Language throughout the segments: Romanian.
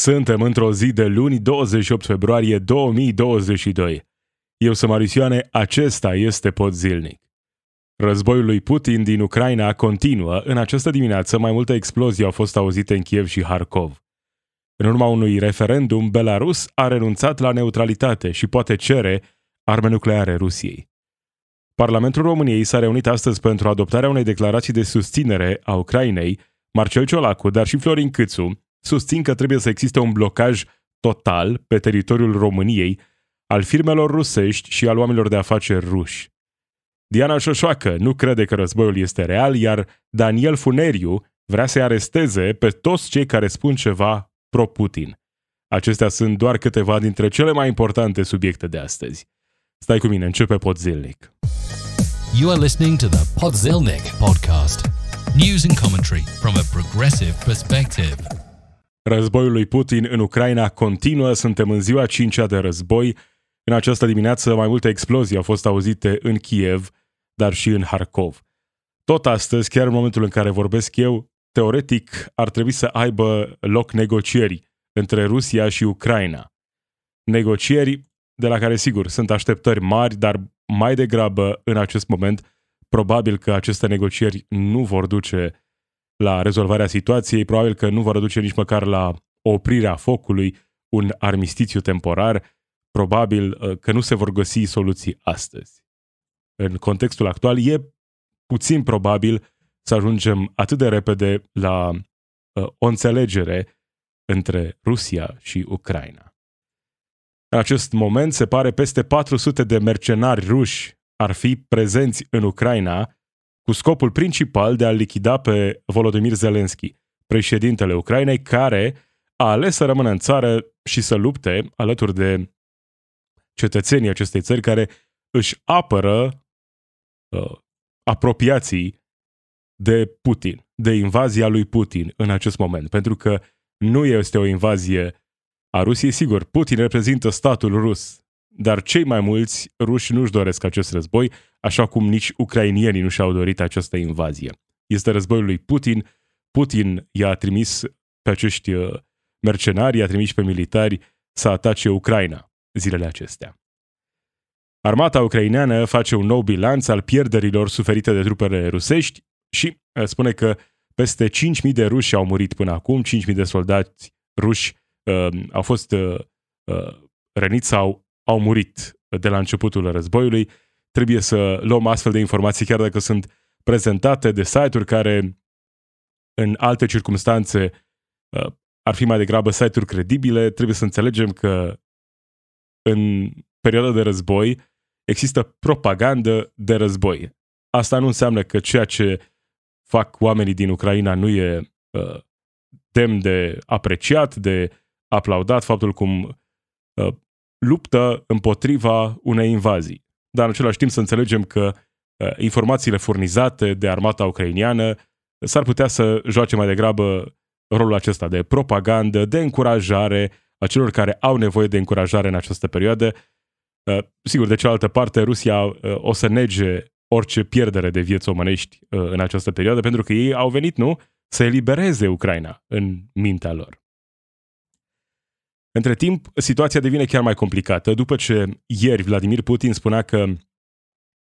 Suntem într-o zi de luni 28 februarie 2022. Eu sunt Marisioane, acesta este pod zilnic. Războiul lui Putin din Ucraina continuă. În această dimineață mai multe explozii au fost auzite în Kiev și Harkov. În urma unui referendum, Belarus a renunțat la neutralitate și poate cere arme nucleare Rusiei. Parlamentul României s-a reunit astăzi pentru adoptarea unei declarații de susținere a Ucrainei. Marcel Ciolacu, dar și Florin Câțu, susțin că trebuie să existe un blocaj total pe teritoriul României al firmelor rusești și al oamenilor de afaceri ruși. Diana Șoșoacă nu crede că războiul este real, iar Daniel Funeriu vrea să-i aresteze pe toți cei care spun ceva pro-Putin. Acestea sunt doar câteva dintre cele mai importante subiecte de astăzi. Stai cu mine, începe Podzilnic. You are listening to the Podzilnic podcast. News and commentary from a progressive perspective. Războiul lui Putin în Ucraina continuă, suntem în ziua 5 de război. În această dimineață mai multe explozii au fost auzite în Kiev, dar și în Harkov. Tot astăzi, chiar în momentul în care vorbesc eu, teoretic ar trebui să aibă loc negocieri între Rusia și Ucraina. Negocieri de la care, sigur, sunt așteptări mari, dar mai degrabă, în acest moment, probabil că aceste negocieri nu vor duce la rezolvarea situației, probabil că nu vor reduce nici măcar la oprirea focului, un armistițiu temporar, probabil uh, că nu se vor găsi soluții astăzi. În contextul actual e puțin probabil să ajungem atât de repede la uh, o înțelegere între Rusia și Ucraina. În acest moment se pare peste 400 de mercenari ruși ar fi prezenți în Ucraina cu scopul principal de a lichida pe Volodymyr Zelensky, președintele Ucrainei, care a ales să rămână în țară și să lupte alături de cetățenii acestei țări care își apără uh, apropiații de Putin, de invazia lui Putin în acest moment. Pentru că nu este o invazie a Rusiei, sigur, Putin reprezintă statul rus, dar cei mai mulți ruși nu-și doresc acest război, așa cum nici ucrainienii nu și-au dorit această invazie. Este războiul lui Putin. Putin i-a trimis pe acești uh, mercenari, i-a trimis pe militari să atace Ucraina zilele acestea. Armata ucraineană face un nou bilanț al pierderilor suferite de trupele rusești și uh, spune că peste 5.000 de ruși au murit până acum, 5.000 de soldați ruși uh, au fost uh, uh, răniți sau au murit de la începutul războiului. Trebuie să luăm astfel de informații, chiar dacă sunt prezentate de site-uri care în alte circunstanțe uh, ar fi mai degrabă site-uri credibile. Trebuie să înțelegem că în perioada de război există propagandă de război. Asta nu înseamnă că ceea ce fac oamenii din Ucraina nu e uh, demn de apreciat, de aplaudat, faptul cum uh, luptă împotriva unei invazii. Dar în același timp să înțelegem că uh, informațiile furnizate de armata ucrainiană s-ar putea să joace mai degrabă rolul acesta de propagandă, de încurajare a celor care au nevoie de încurajare în această perioadă. Uh, sigur, de cealaltă parte, Rusia uh, o să nege orice pierdere de vieți omenești uh, în această perioadă, pentru că ei au venit, nu, să elibereze Ucraina în mintea lor. Între timp, situația devine chiar mai complicată după ce ieri Vladimir Putin spunea că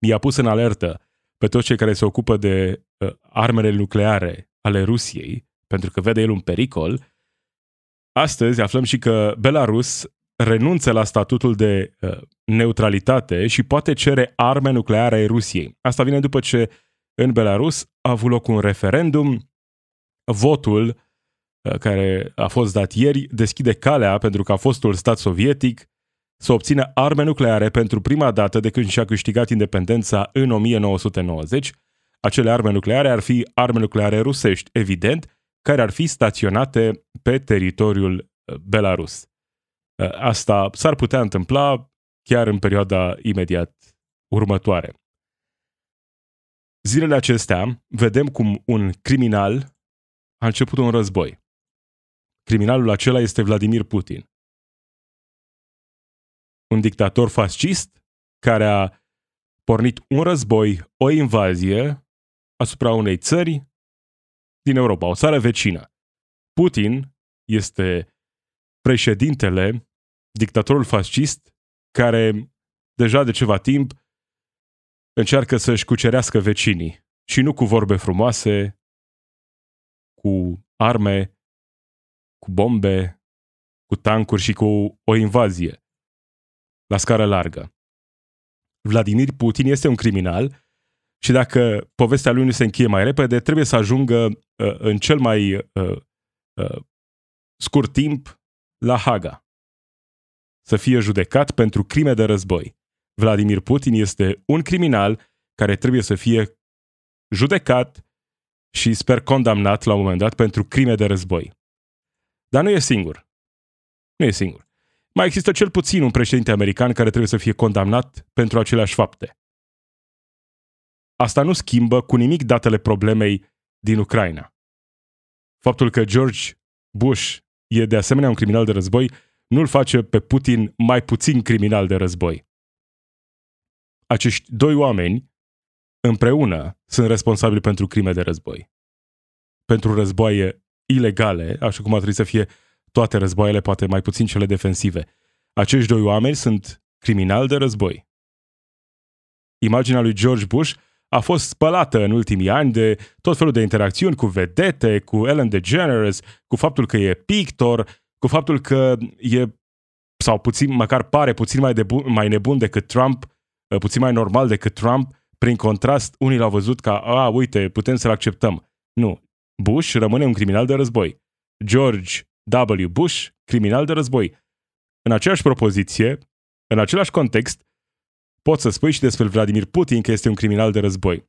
i-a pus în alertă pe toți cei care se ocupă de uh, armele nucleare ale Rusiei, pentru că vede el un pericol. Astăzi aflăm și că Belarus renunță la statutul de uh, neutralitate și poate cere arme nucleare ai Rusiei. Asta vine după ce în Belarus a avut loc un referendum, votul Uh, care a fost dat ieri, deschide calea pentru ca fostul stat sovietic să obțină arme nucleare pentru prima dată de când și-a câștigat independența în 1990. Acele arme nucleare ar fi arme nucleare rusești, evident, care ar fi staționate pe teritoriul uh, Belarus. Uh, asta s-ar putea întâmpla chiar în perioada imediat următoare. Zilele acestea vedem cum un criminal a început un război. Criminalul acela este Vladimir Putin. Un dictator fascist care a pornit un război, o invazie asupra unei țări din Europa, o țară vecină. Putin este președintele, dictatorul fascist, care deja de ceva timp încearcă să-și cucerească vecinii și nu cu vorbe frumoase, cu arme, cu bombe, cu tancuri și cu o invazie la scară largă. Vladimir Putin este un criminal și dacă povestea lui nu se încheie mai repede, trebuie să ajungă uh, în cel mai uh, uh, scurt timp la Haga. Să fie judecat pentru crime de război. Vladimir Putin este un criminal care trebuie să fie judecat și sper condamnat la un moment dat pentru crime de război. Dar nu e singur. Nu e singur. Mai există cel puțin un președinte american care trebuie să fie condamnat pentru aceleași fapte. Asta nu schimbă cu nimic datele problemei din Ucraina. Faptul că George Bush e de asemenea un criminal de război nu-l face pe Putin mai puțin criminal de război. Acești doi oameni împreună sunt responsabili pentru crime de război. Pentru războaie ilegale, așa cum ar trebui să fie toate războaiele, poate mai puțin cele defensive. Acești doi oameni sunt criminali de război. Imaginea lui George Bush a fost spălată în ultimii ani de tot felul de interacțiuni cu vedete, cu Ellen DeGeneres, cu faptul că e pictor, cu faptul că e, sau puțin, măcar pare puțin mai, bun, mai nebun decât Trump, puțin mai normal decât Trump, prin contrast, unii l-au văzut ca, a, uite, putem să-l acceptăm. Nu. Bush rămâne un criminal de război. George W. Bush, criminal de război. În aceeași propoziție, în același context, poți să spui și despre Vladimir Putin că este un criminal de război.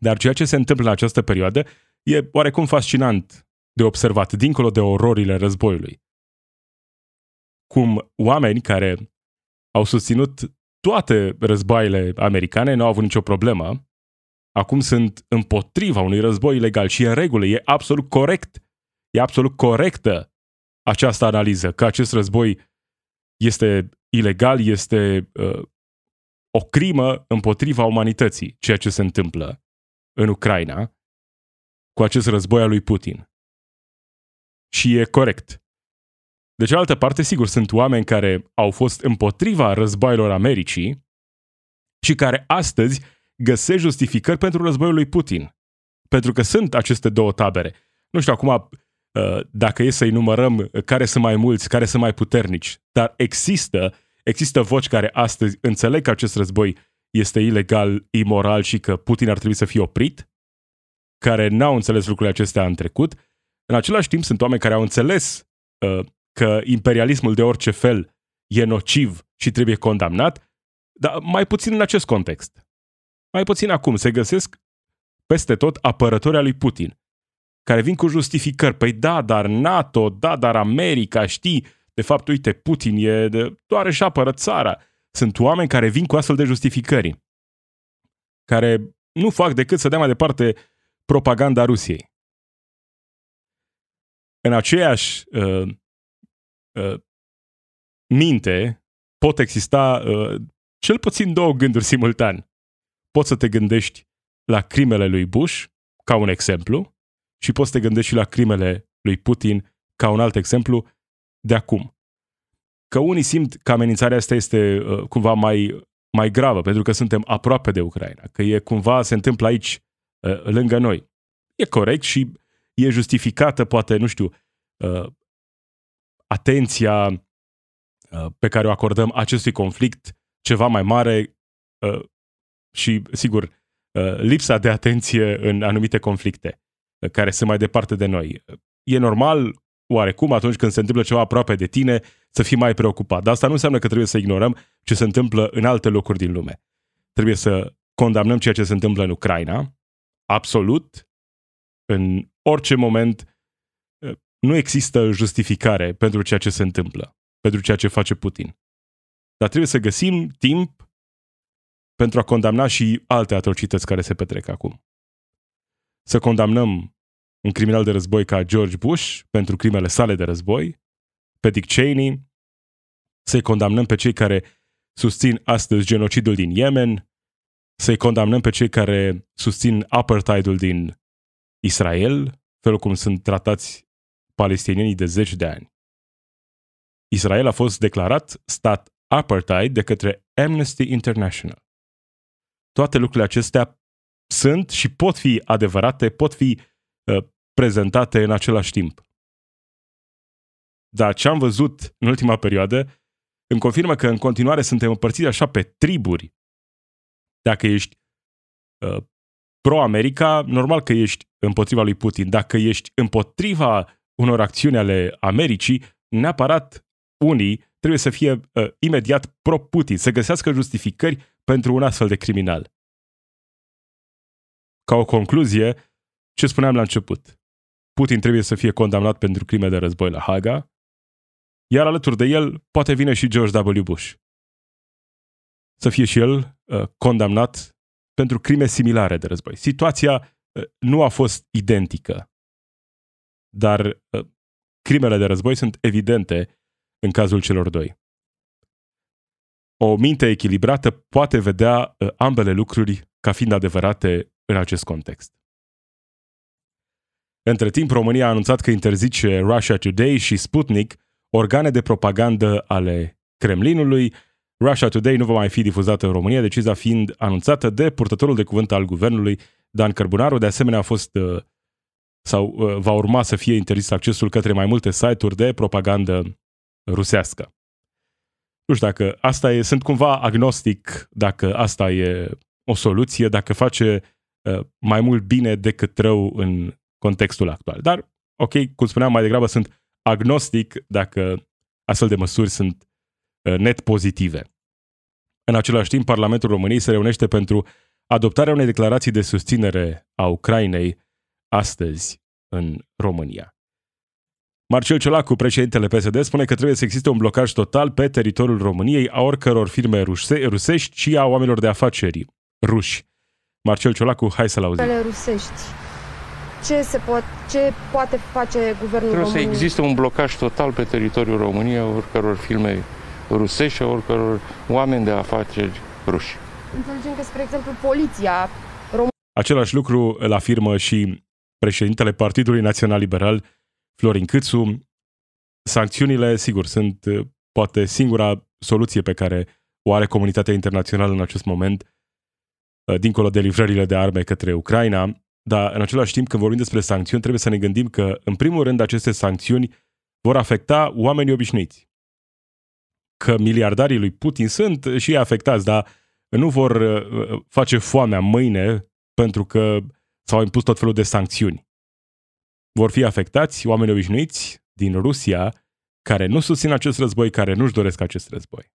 Dar ceea ce se întâmplă în această perioadă e oarecum fascinant de observat, dincolo de ororile războiului. Cum oameni care au susținut toate războaiele americane, nu au avut nicio problemă, acum sunt împotriva unui război ilegal și e în regulă, e absolut corect, e absolut corectă această analiză, că acest război este ilegal, este uh, o crimă împotriva umanității, ceea ce se întâmplă în Ucraina cu acest război al lui Putin. Și e corect. De cealaltă parte, sigur, sunt oameni care au fost împotriva războaielor Americii și care astăzi găsesc justificări pentru războiul lui Putin. Pentru că sunt aceste două tabere. Nu știu acum uh, dacă e să-i numărăm care sunt mai mulți, care sunt mai puternici, dar există, există voci care astăzi înțeleg că acest război este ilegal, imoral și că Putin ar trebui să fie oprit, care n-au înțeles lucrurile acestea în trecut. În același timp sunt oameni care au înțeles uh, că imperialismul de orice fel e nociv și trebuie condamnat, dar mai puțin în acest context. Mai puțin acum se găsesc peste tot apărători al lui Putin, care vin cu justificări. Păi da, dar NATO, da, dar America, știi, de fapt, uite, Putin e de, doar și apără țara. Sunt oameni care vin cu astfel de justificări, care nu fac decât să dea mai departe propaganda Rusiei. În aceeași uh, uh, minte pot exista uh, cel puțin două gânduri simultan. Poți să te gândești la crimele lui Bush, ca un exemplu, și poți să te gândești și la crimele lui Putin, ca un alt exemplu, de acum. Că unii simt că amenințarea asta este uh, cumva mai, mai gravă, pentru că suntem aproape de Ucraina, că e cumva se întâmplă aici, uh, lângă noi. E corect și e justificată, poate, nu știu, uh, atenția uh, pe care o acordăm acestui conflict ceva mai mare uh, și, sigur, uh, lipsa de atenție în anumite conflicte care sunt mai departe de noi. E normal, oarecum, atunci când se întâmplă ceva aproape de tine, să fii mai preocupat. Dar asta nu înseamnă că trebuie să ignorăm ce se întâmplă în alte locuri din lume. Trebuie să condamnăm ceea ce se întâmplă în Ucraina, absolut, în orice moment nu există justificare pentru ceea ce se întâmplă, pentru ceea ce face Putin. Dar trebuie să găsim timp pentru a condamna și alte atrocități care se petrec acum. Să condamnăm un criminal de război ca George Bush pentru crimele sale de război, pe Dick Cheney, să-i condamnăm pe cei care susțin astăzi genocidul din Yemen, să-i condamnăm pe cei care susțin apartheidul din Israel, felul cum sunt tratați palestinienii de zeci de ani. Israel a fost declarat stat apartheid de către Amnesty International. Toate lucrurile acestea sunt și pot fi adevărate, pot fi uh, prezentate în același timp. Dar ce am văzut în ultima perioadă îmi confirmă că în continuare suntem împărțiți așa pe triburi. Dacă ești uh, pro-America, normal că ești împotriva lui Putin. Dacă ești împotriva unor acțiuni ale Americii, neapărat unii trebuie să fie uh, imediat pro-Putin, să găsească justificări pentru un astfel de criminal. Ca o concluzie, ce spuneam la început, Putin trebuie să fie condamnat pentru crime de război la Haga, iar alături de el poate vine și George W. Bush. Să fie și el uh, condamnat pentru crime similare de război. Situația uh, nu a fost identică, dar uh, crimele de război sunt evidente în cazul celor doi. O minte echilibrată poate vedea uh, ambele lucruri ca fiind adevărate în acest context. Între timp, România a anunțat că interzice Russia Today și Sputnik, organe de propagandă ale Kremlinului. Russia Today nu va mai fi difuzată în România, decizia fiind anunțată de purtătorul de cuvânt al guvernului, Dan Cărbunaru. De asemenea, a fost uh, sau uh, va urma să fie interzis accesul către mai multe site-uri de propagandă rusească. Nu știu dacă asta e, sunt cumva agnostic dacă asta e o soluție, dacă face uh, mai mult bine decât rău în contextul actual. Dar, ok, cum spuneam mai degrabă, sunt agnostic dacă astfel de măsuri sunt uh, net pozitive. În același timp, Parlamentul României se reunește pentru adoptarea unei declarații de susținere a Ucrainei astăzi în România. Marcel Ciolacu, președintele PSD, spune că trebuie să existe un blocaj total pe teritoriul României a oricăror firme ruse, rusești și a oamenilor de afaceri ruși. Marcel Ciolacu, hai să-l auzim. rusești. Ce, se poate, ce poate face guvernul Trebuie României? să existe un blocaj total pe teritoriul României a oricăror firme rusești și a oricăror oameni de afaceri ruși. Înțelegem că, spre exemplu, poliția Același lucru îl afirmă și președintele Partidului Național Liberal, Florin Câțu. Sancțiunile, sigur, sunt uh, poate singura soluție pe care o are comunitatea internațională în acest moment, uh, dincolo de livrările de arme către Ucraina, dar în același timp, când vorbim despre sancțiuni, trebuie să ne gândim că, în primul rând, aceste sancțiuni vor afecta oamenii obișnuiți. Că miliardarii lui Putin sunt și ei afectați, dar nu vor uh, face foamea mâine pentru că s-au impus tot felul de sancțiuni. Vor fi afectați oameni obișnuiți din Rusia care nu susțin acest război, care nu-și doresc acest război.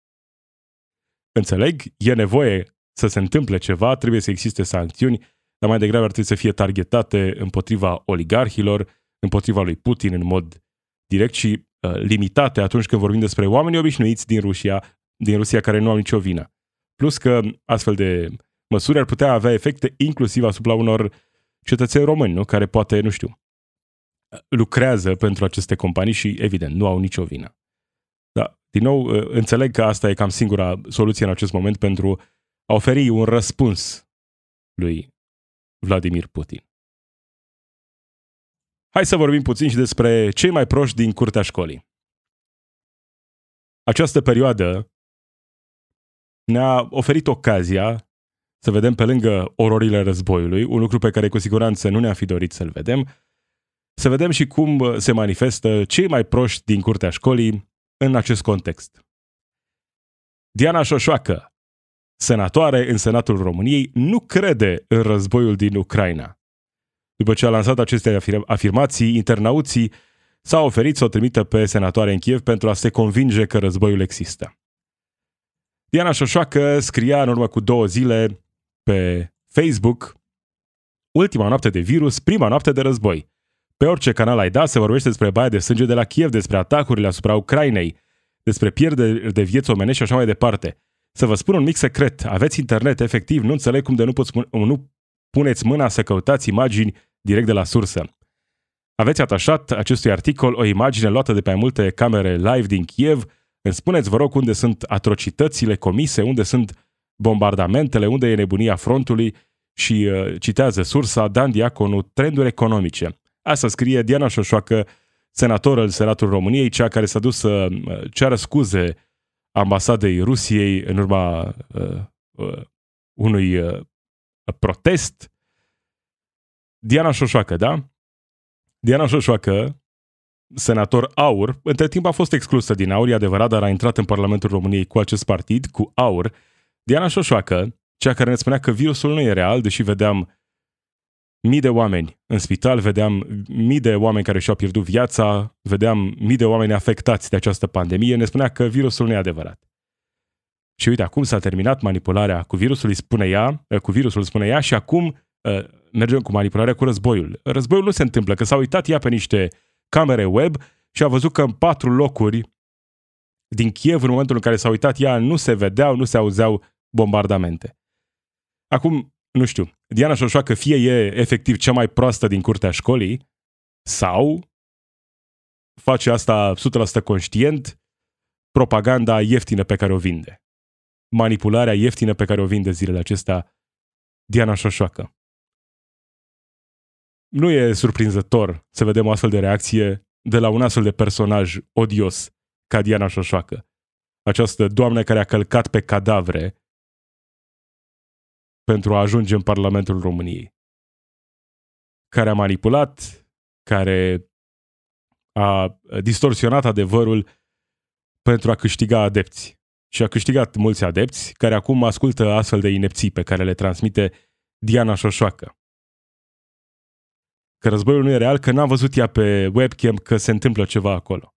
Înțeleg, e nevoie să se întâmple ceva, trebuie să existe sancțiuni, dar mai degrabă ar trebui să fie targetate împotriva oligarhilor, împotriva lui Putin în mod direct și uh, limitate atunci când vorbim despre oameni obișnuiți din Rusia, din Rusia care nu au nicio vină. Plus că astfel de măsuri ar putea avea efecte inclusiv asupra unor cetățeni români, nu? care poate, nu știu, lucrează pentru aceste companii și, evident, nu au nicio vină. Da, din nou, înțeleg că asta e cam singura soluție în acest moment pentru a oferi un răspuns lui Vladimir Putin. Hai să vorbim puțin și despre cei mai proști din curtea școlii. Această perioadă ne-a oferit ocazia să vedem pe lângă ororile războiului, un lucru pe care cu siguranță nu ne-am fi dorit să-l vedem, să vedem și cum se manifestă cei mai proști din curtea școlii în acest context. Diana Șoșoacă, senatoare în Senatul României, nu crede în războiul din Ucraina. După ce a lansat aceste afirmații, internauții s-au oferit să o trimită pe senatoare în Kiev pentru a se convinge că războiul există. Diana Șoșoacă scria în urmă cu două zile pe Facebook Ultima noapte de virus, prima noapte de război. Pe orice canal ai da, se vorbește despre baia de sânge de la Kiev, despre atacurile asupra Ucrainei, despre pierderi de vieți omenești și așa mai departe. Să vă spun un mic secret, aveți internet, efectiv, nu înțeleg cum de nu, poți, nu puneți mâna să căutați imagini direct de la sursă. Aveți atașat acestui articol o imagine luată de pe mai multe camere live din Kiev. Îmi spuneți, vă rog, unde sunt atrocitățile comise, unde sunt bombardamentele, unde e nebunia frontului și uh, citează sursa Dan Diaconu, trenduri economice. Asta scrie Diana Șoșoacă, senator al Senatului României, cea care s-a dus să uh, ceară scuze ambasadei Rusiei în urma uh, uh, unui uh, protest. Diana Șoșoacă, da? Diana Șoșoacă, senator AUR, între timp a fost exclusă din AUR, e adevărat, dar a intrat în Parlamentul României cu acest partid, cu AUR. Diana Șoșoacă, cea care ne spunea că virusul nu e real, deși vedeam mii de oameni în spital, vedeam mii de oameni care și-au pierdut viața, vedeam mii de oameni afectați de această pandemie, ne spunea că virusul nu e adevărat. Și uite, acum s-a terminat manipularea cu virusul, îi spune ea, eh, cu virusul spune ea și acum uh, mergem cu manipularea cu războiul. Războiul nu se întâmplă, că s-a uitat ea pe niște camere web și a văzut că în patru locuri din Kiev, în momentul în care s-a uitat ea, nu se vedeau, nu se auzeau bombardamente. Acum, nu știu, Diana Șoșoacă fie e efectiv cea mai proastă din curtea școlii sau face asta 100% conștient, propaganda ieftină pe care o vinde. Manipularea ieftină pe care o vinde zilele acestea Diana Șoșoacă. Nu e surprinzător să vedem o astfel de reacție de la un astfel de personaj odios ca Diana Șoșoacă. Această doamnă care a călcat pe cadavre pentru a ajunge în Parlamentul României. Care a manipulat, care a distorsionat adevărul pentru a câștiga adepți. Și a câștigat mulți adepți care acum ascultă astfel de inepții pe care le transmite Diana Șoșoacă. Că războiul nu e real, că n-a văzut ea pe webcam că se întâmplă ceva acolo.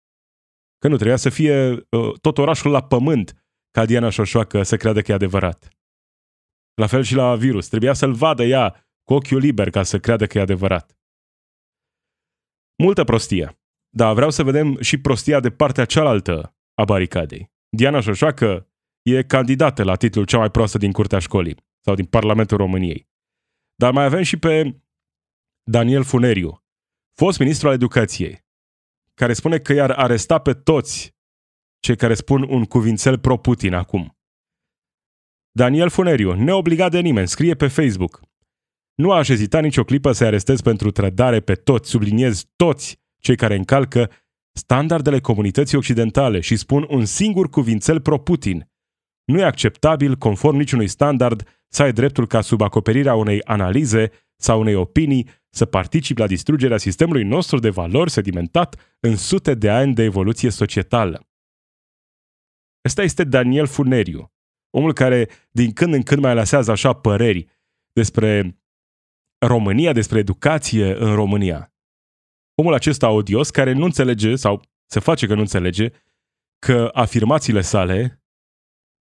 Că nu trebuia să fie uh, tot orașul la pământ ca Diana Șoșoacă să creadă că e adevărat. La fel și la virus. Trebuia să-l vadă ea cu ochiul liber ca să creadă că e adevărat. Multă prostie. Dar vreau să vedem și prostia de partea cealaltă a baricadei. Diana Șoșoacă e candidată la titlul cea mai proastă din curtea școlii sau din Parlamentul României. Dar mai avem și pe Daniel Funeriu, fost ministru al educației, care spune că i-ar aresta pe toți cei care spun un cuvințel pro-Putin acum. Daniel Funeriu, neobligat de nimeni, scrie pe Facebook. Nu aș ezita nicio clipă să arestez pentru trădare pe toți, subliniez toți cei care încalcă standardele comunității occidentale și spun un singur cuvințel pro-Putin. Nu e acceptabil, conform niciunui standard, să ai dreptul ca sub acoperirea unei analize sau unei opinii să participi la distrugerea sistemului nostru de valori sedimentat în sute de ani de evoluție societală. Ăsta este Daniel Funeriu, Omul care din când în când mai lasează așa păreri despre România, despre educație în România. Omul acesta odios care nu înțelege sau se face că nu înțelege că afirmațiile sale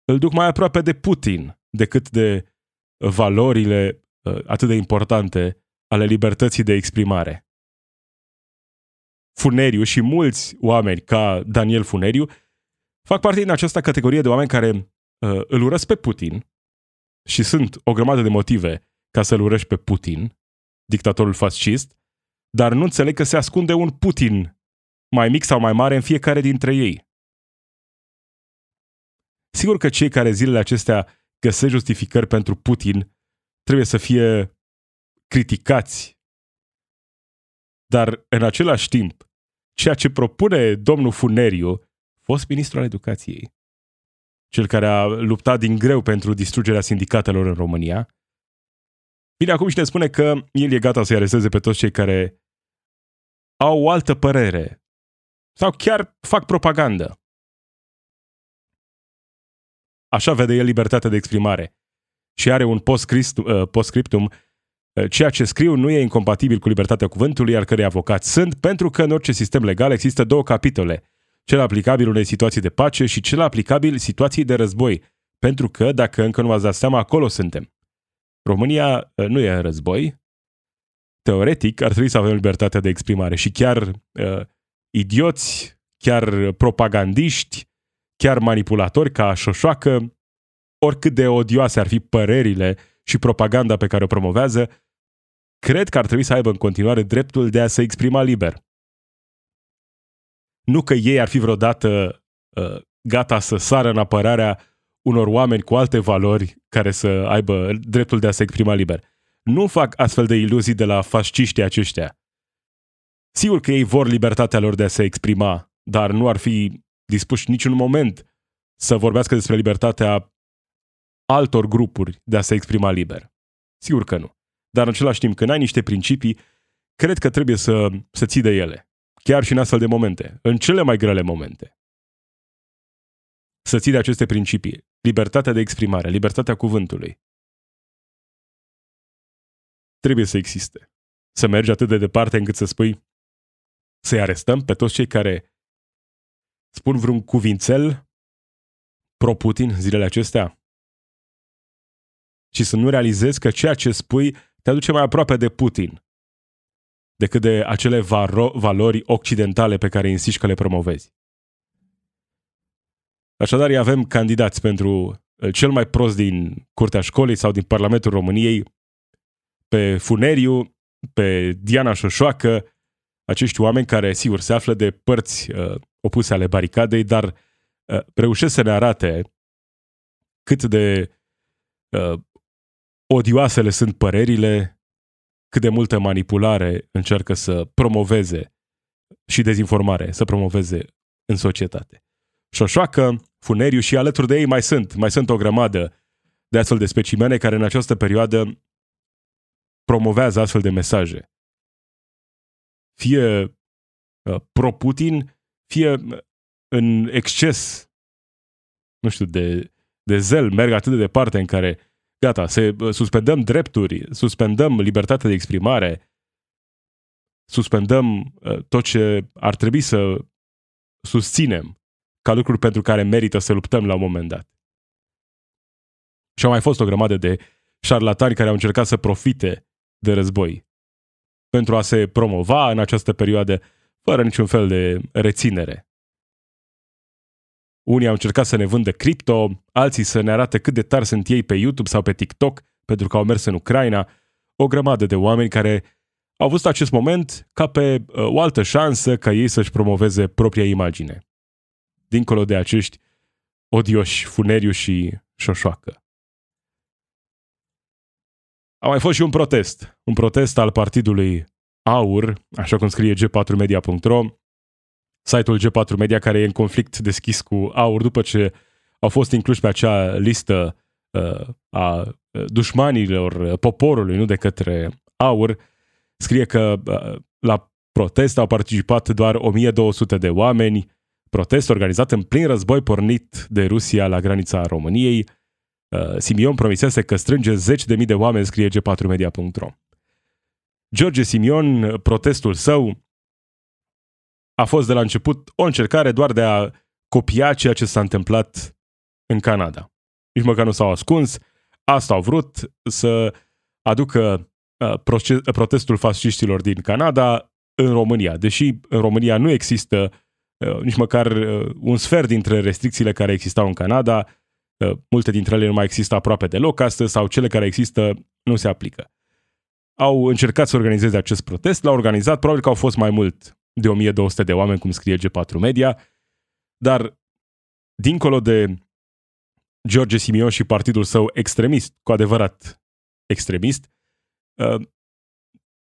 îl duc mai aproape de Putin decât de valorile uh, atât de importante ale libertății de exprimare. Funeriu și mulți oameni ca Daniel Funeriu fac parte din această categorie de oameni care uh, îl urăsc pe Putin și sunt o grămadă de motive ca să-l urăști pe Putin, dictatorul fascist, dar nu înțeleg că se ascunde un Putin mai mic sau mai mare în fiecare dintre ei. Sigur că cei care zilele acestea găsesc justificări pentru Putin trebuie să fie criticați. Dar în același timp, ceea ce propune domnul Funeriu, fost ministru al educației, cel care a luptat din greu pentru distrugerea sindicatelor în România. Bine, acum și ne spune că el e gata să-i aresteze pe toți cei care au o altă părere sau chiar fac propagandă. Așa vede el libertatea de exprimare și are un uh, postscriptum uh, Ceea ce scriu nu e incompatibil cu libertatea cuvântului, iar cărei avocat sunt, pentru că în orice sistem legal există două capitole – cel aplicabil unei situații de pace și cel aplicabil situației de război, pentru că, dacă încă nu v-ați dat seama, acolo suntem. România uh, nu e în război. Teoretic, ar trebui să avem libertatea de exprimare și chiar uh, idioți, chiar propagandiști, chiar manipulatori ca șoșoacă, oricât de odioase ar fi părerile și propaganda pe care o promovează, cred că ar trebui să aibă în continuare dreptul de a se exprima liber. Nu că ei ar fi vreodată uh, gata să sară în apărarea unor oameni cu alte valori care să aibă dreptul de a se exprima liber. Nu fac astfel de iluzii de la fasciștii aceștia. Sigur că ei vor libertatea lor de a se exprima, dar nu ar fi dispuși niciun moment să vorbească despre libertatea altor grupuri de a se exprima liber. Sigur că nu. Dar în același timp, când ai niște principii, cred că trebuie să, să ții de ele. Chiar și în astfel de momente. În cele mai grele momente. Să ții de aceste principii. Libertatea de exprimare, libertatea cuvântului. Trebuie să existe. Să mergi atât de departe încât să spui să-i arestăm pe toți cei care spun vreun cuvințel pro-Putin zilele acestea? Și să nu realizezi că ceea ce spui te aduce mai aproape de Putin decât de acele varo- valori occidentale pe care insiști că le promovezi. Așadar, avem candidați pentru uh, cel mai prost din curtea școlii sau din Parlamentul României, pe Funeriu, pe Diana Șoșoacă, acești oameni care, sigur, se află de părți uh, opuse ale baricadei, dar uh, reușesc să ne arate cât de uh, odioasele sunt părerile, cât de multă manipulare încearcă să promoveze și dezinformare, să promoveze în societate. Șoșoacă, Funeriu și alături de ei mai sunt, mai sunt o grămadă de astfel de specimene care în această perioadă promovează astfel de mesaje. Fie uh, pro-Putin, fie uh, în exces, nu știu, de, de zel, merg atât de departe în care, gata, se, uh, suspendăm drepturi, suspendăm libertatea de exprimare, suspendăm uh, tot ce ar trebui să susținem ca lucruri pentru care merită să luptăm la un moment dat. Și au mai fost o grămadă de șarlatani care au încercat să profite de război pentru a se promova în această perioadă fără niciun fel de reținere. Unii au încercat să ne vândă cripto, alții să ne arate cât de tari sunt ei pe YouTube sau pe TikTok pentru că au mers în Ucraina, o grămadă de oameni care au văzut acest moment ca pe uh, o altă șansă ca ei să-și promoveze propria imagine. Dincolo de acești odioși Funeriu și Șoșoacă. A mai fost și un protest. Un protest al partidului AUR, așa cum scrie g4media.ro, site-ul G4 Media care e în conflict deschis cu AUR după ce au fost incluși pe acea listă uh, a uh, dușmanilor poporului, nu de către AUR, scrie că uh, la protest au participat doar 1200 de oameni, protest organizat în plin război pornit de Rusia la granița României, Uh, Simion promisese că strânge zeci de mii de oameni, scrie g4media.ro. George Simion, protestul său a fost de la început o încercare doar de a copia ceea ce s-a întâmplat în Canada. Nici măcar nu s-au ascuns, asta au vrut să aducă uh, protestul fasciștilor din Canada în România. Deși în România nu există uh, nici măcar un sfert dintre restricțiile care existau în Canada, multe dintre ele nu mai există aproape deloc astăzi sau cele care există nu se aplică. Au încercat să organizeze acest protest, l-au organizat, probabil că au fost mai mult de 1200 de oameni, cum scrie G4 Media, dar dincolo de George Simion și partidul său extremist, cu adevărat extremist, uh,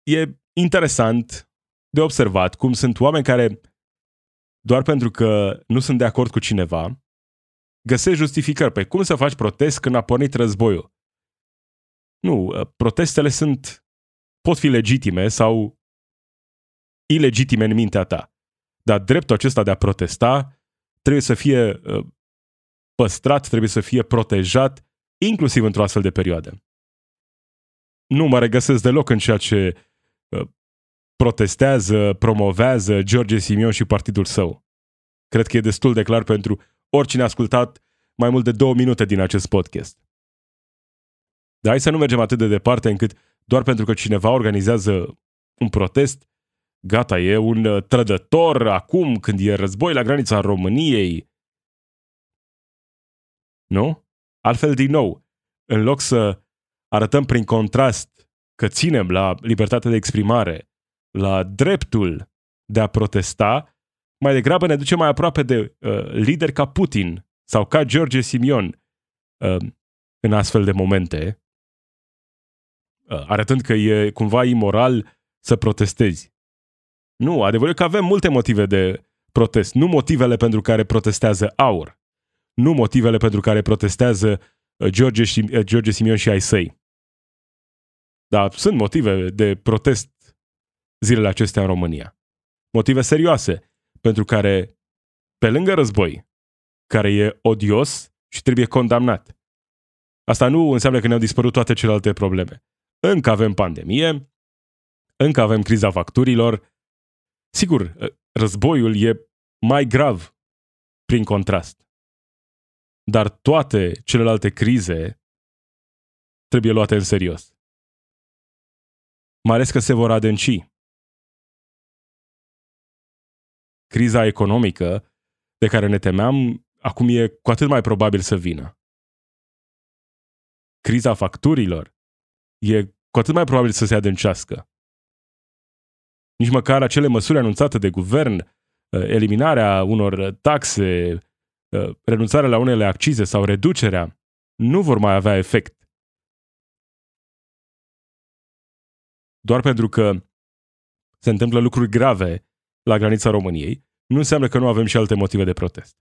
e interesant de observat cum sunt oameni care, doar pentru că nu sunt de acord cu cineva, găsești justificări. Păi cum să faci protest când a pornit războiul? Nu, uh, protestele sunt, pot fi legitime sau ilegitime în mintea ta. Dar dreptul acesta de a protesta trebuie să fie uh, păstrat, trebuie să fie protejat, inclusiv într-o astfel de perioadă. Nu mă regăsesc deloc în ceea ce uh, protestează, promovează George Simion și partidul său. Cred că e destul de clar pentru oricine a ascultat mai mult de două minute din acest podcast. Dar hai să nu mergem atât de departe încât doar pentru că cineva organizează un protest, gata, e un uh, trădător acum când e război la granița României. Nu? Altfel, din nou, în loc să arătăm prin contrast că ținem la libertatea de exprimare, la dreptul de a protesta, mai degrabă ne duce mai aproape de uh, lideri ca Putin sau ca George Simion uh, în astfel de momente, uh, arătând că e cumva imoral să protestezi. Nu, adevărul e că avem multe motive de protest. Nu motivele pentru care protestează AUR. Nu motivele pentru care protestează uh, George, uh, George Simion și ai săi. Dar sunt motive de protest zilele acestea în România. Motive serioase pentru care, pe lângă război, care e odios și trebuie condamnat, asta nu înseamnă că ne-au dispărut toate celelalte probleme. Încă avem pandemie, încă avem criza facturilor. Sigur, uh, războiul e mai grav prin contrast. Dar toate celelalte crize trebuie luate în serios. Mai ales că se vor adânci. Criza economică de care ne temeam acum e cu atât mai probabil să vină. Criza facturilor e cu atât mai probabil să se adâncească. Nici măcar acele măsuri anunțate de guvern Uh, eliminarea unor taxe, uh, renunțarea la unele accize sau reducerea, nu vor mai avea efect. Doar pentru că se întâmplă lucruri grave la granița României, nu înseamnă că nu avem și alte motive de protest.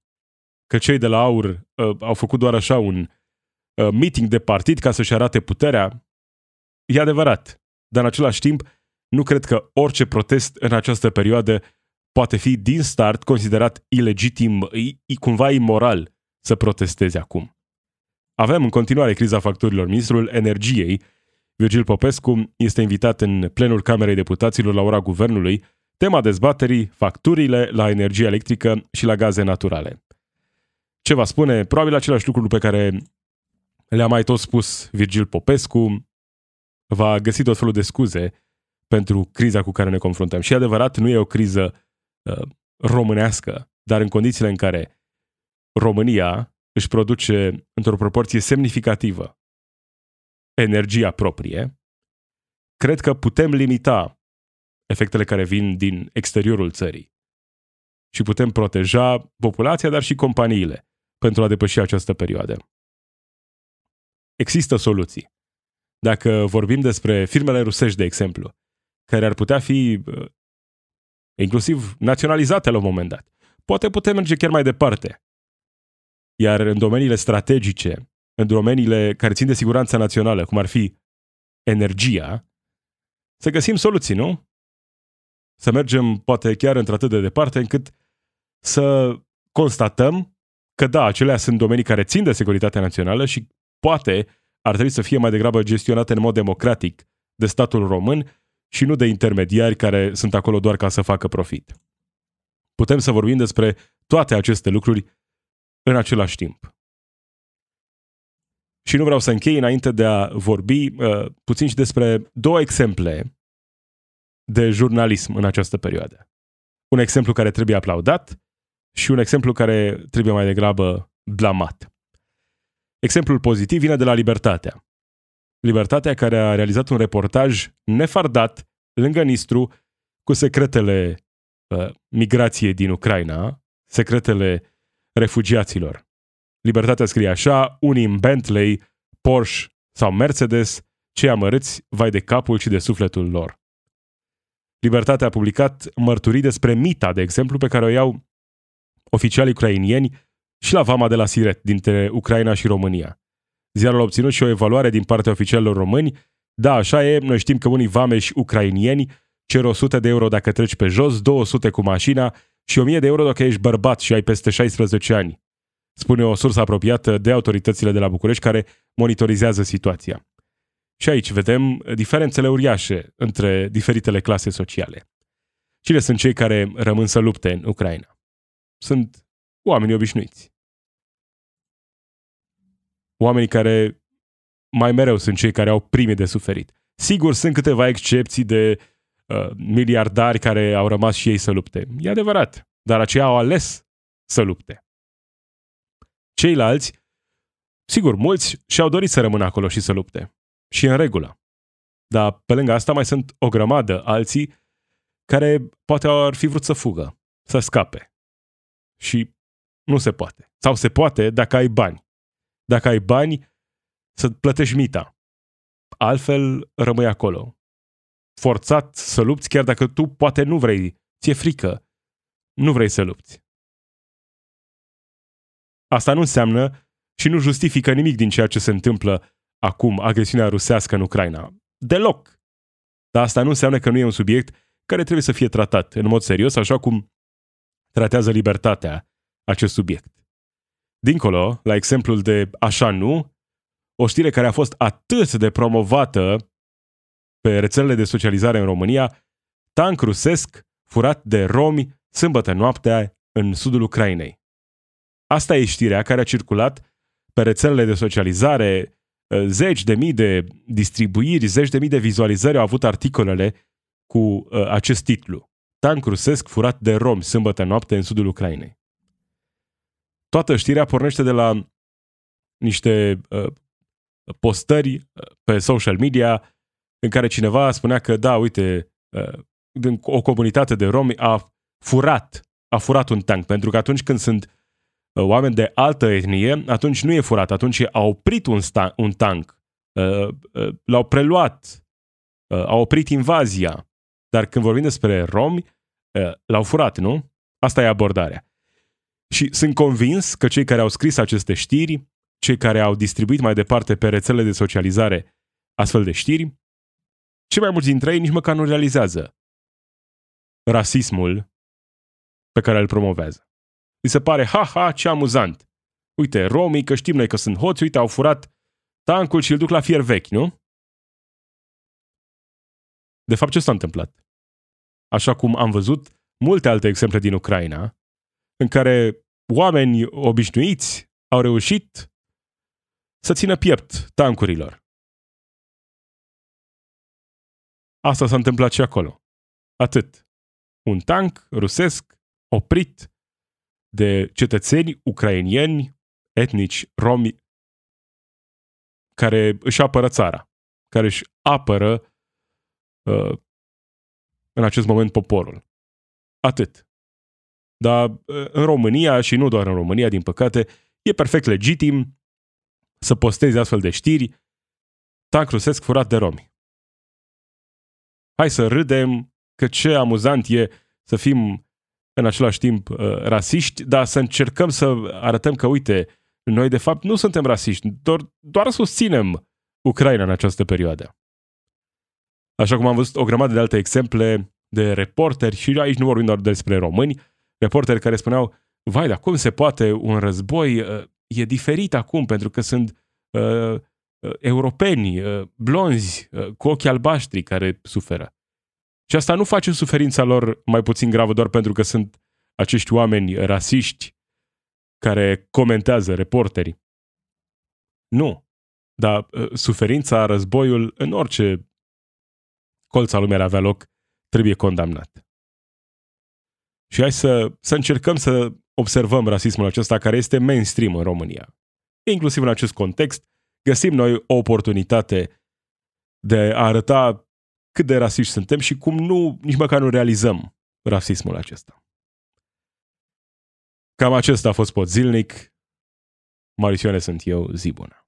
Că cei de la AUR uh, au făcut doar așa un uh, meeting de partid ca să-și arate puterea, e adevărat. Dar în același timp, nu cred că orice protest în această perioadă poate fi din start considerat ilegitim, cumva imoral să protesteze acum. Avem în continuare criza facturilor. Ministrul Energiei, Virgil Popescu, este invitat în plenul Camerei Deputaților la ora guvernului, tema dezbaterii, facturile la energie electrică și la gaze naturale. Ce va spune? Probabil același lucru pe care le-a mai tot spus Virgil Popescu, va găsi tot felul de scuze pentru criza cu care ne confruntăm. Și adevărat, nu e o criză Uh, românească, dar în condițiile în care România își produce într-o proporție semnificativă energia proprie, cred că putem limita efectele care vin din exteriorul țării și putem proteja populația, dar și companiile pentru a depăși această perioadă. Există soluții. Dacă vorbim despre firmele rusești, de exemplu, care ar putea fi uh, inclusiv naționalizate la un moment dat. Poate putem merge chiar mai departe. Iar în domeniile strategice, în domeniile care țin de siguranța națională, cum ar fi energia, să găsim soluții, nu? Să mergem poate chiar într-atât de departe încât să constatăm că da, acelea sunt domenii care țin de securitatea națională și poate ar trebui să fie mai degrabă gestionate în mod democratic de statul român și nu de intermediari care sunt acolo doar ca să facă profit. Putem să vorbim despre toate aceste lucruri în același timp. Și nu vreau să închei înainte de a vorbi uh, puțin și despre două exemple de jurnalism în această perioadă. Un exemplu care trebuie aplaudat și un exemplu care trebuie mai degrabă blamat. Exemplul pozitiv vine de la Libertatea. Libertatea care a realizat un reportaj nefardat lângă Nistru cu secretele uh, migrației din Ucraina, secretele refugiaților. Libertatea scrie așa, unii în Bentley, Porsche sau Mercedes, cei amărâți vai de capul și de sufletul lor. Libertatea a publicat mărturii despre Mita, de exemplu, pe care o iau oficialii ucrainieni și la vama de la Siret, dintre Ucraina și România. Ziarul a obținut și o evaluare din partea oficialilor români. Da, așa e, noi știm că unii vameși ucrainieni cer 100 de euro dacă treci pe jos, 200 cu mașina și 1000 de euro dacă ești bărbat și ai peste 16 ani. Spune o sursă apropiată de autoritățile de la București care monitorizează situația. Și aici vedem diferențele uriașe între diferitele clase sociale. Cine sunt cei care rămân să lupte în Ucraina? Sunt oameni obișnuiți oamenii care mai mereu sunt cei care au prime de suferit. Sigur, sunt câteva excepții de uh, miliardari care au rămas și ei să lupte. E adevărat, dar aceia au ales să lupte. Ceilalți, sigur, mulți și-au dorit să rămână acolo și să lupte. Și în regulă. Dar pe lângă asta mai sunt o grămadă alții care poate ar fi vrut să fugă, să scape. Și nu se poate. Sau se poate dacă ai bani dacă ai bani, să plătești mita. Altfel, rămâi acolo. Forțat să lupți chiar dacă tu poate nu vrei ți-e frică, nu vrei să lupți. Asta nu înseamnă și nu justifică nimic din ceea ce se întâmplă acum, agresiunea rusească în Ucraina. Deloc. Dar asta nu înseamnă că nu e un subiect care trebuie să fie tratat în mod serios, așa cum tratează libertatea acest subiect. Dincolo, la exemplul de așa nu, o știre care a fost atât de promovată pe rețelele de socializare în România, tank rusesc furat de romi sâmbătă noaptea în sudul Ucrainei. Asta e știrea care a circulat pe rețelele de socializare, zeci de mii de distribuiri, zeci de mii de vizualizări au avut articolele cu uh, acest titlu. Tank rusesc furat de romi sâmbătă noapte în sudul Ucrainei. Toată știrea pornește de la niște uh, postări uh, pe social media în care cineva spunea că da, uite, uh, o comunitate de romi a furat, a furat un tank, pentru că atunci când sunt uh, oameni de altă etnie, atunci nu e furat, atunci a oprit un, sta- un tank, uh, uh, l-au preluat, uh, a oprit invazia. Dar când vorbim despre romi, uh, l-au furat, nu? Asta e abordarea. Și sunt convins că cei care au scris aceste știri, cei care au distribuit mai departe pe rețelele de socializare astfel de știri, cei mai mulți dintre ei nici măcar nu realizează rasismul pe care îl promovează. Îi se pare, ha, ha, ce amuzant. Uite, romii, că știm noi că sunt hoți, uite, au furat tancul și îl duc la fier vechi, nu? De fapt, ce s-a întâmplat? Așa cum am văzut multe alte exemple din Ucraina, în care oameni obișnuiți au reușit să țină piept tancurilor. Asta s-a întâmplat și acolo. Atât. Un tank rusesc oprit de cetățeni ucrainieni, etnici, romi, care își apără țara, care își apără uh, în acest moment poporul. Atât. Dar uh, în România, și nu doar în România, din păcate, e perfect legitim să postezi astfel de știri, tank rusesc furat de romi. Hai să râdem că ce amuzant e să fim în același timp uh, rasiști, dar să încercăm să arătăm că, uite, noi de fapt nu suntem rasiști, doar, doar susținem Ucraina în această perioadă. Așa cum am văzut o grămadă de alte exemple de reporteri, și aici nu vorbim doar despre români, reporteri care spuneau, vai, dar cum se poate un război, uh, e diferit acum pentru că sunt uh, uh europeni, uh, blonzi, uh, cu ochi albaștri care suferă. Și asta nu face suferința lor mai puțin gravă doar pentru că sunt acești oameni rasiști care comentează reporterii. Nu. Dar uh, suferința, războiul, în orice colț al lumii ar avea loc, trebuie condamnat. Și hai să, să încercăm să observăm rasismul acesta care este mainstream în România. Inclusiv în acest context, găsim noi o oportunitate de a arăta cât de rasiști suntem și cum nu, nici măcar nu realizăm rasismul acesta. Cam acesta a fost pot zilnic. Marisioane sunt eu, zi bună.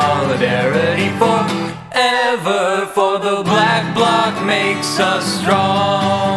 makes us strong.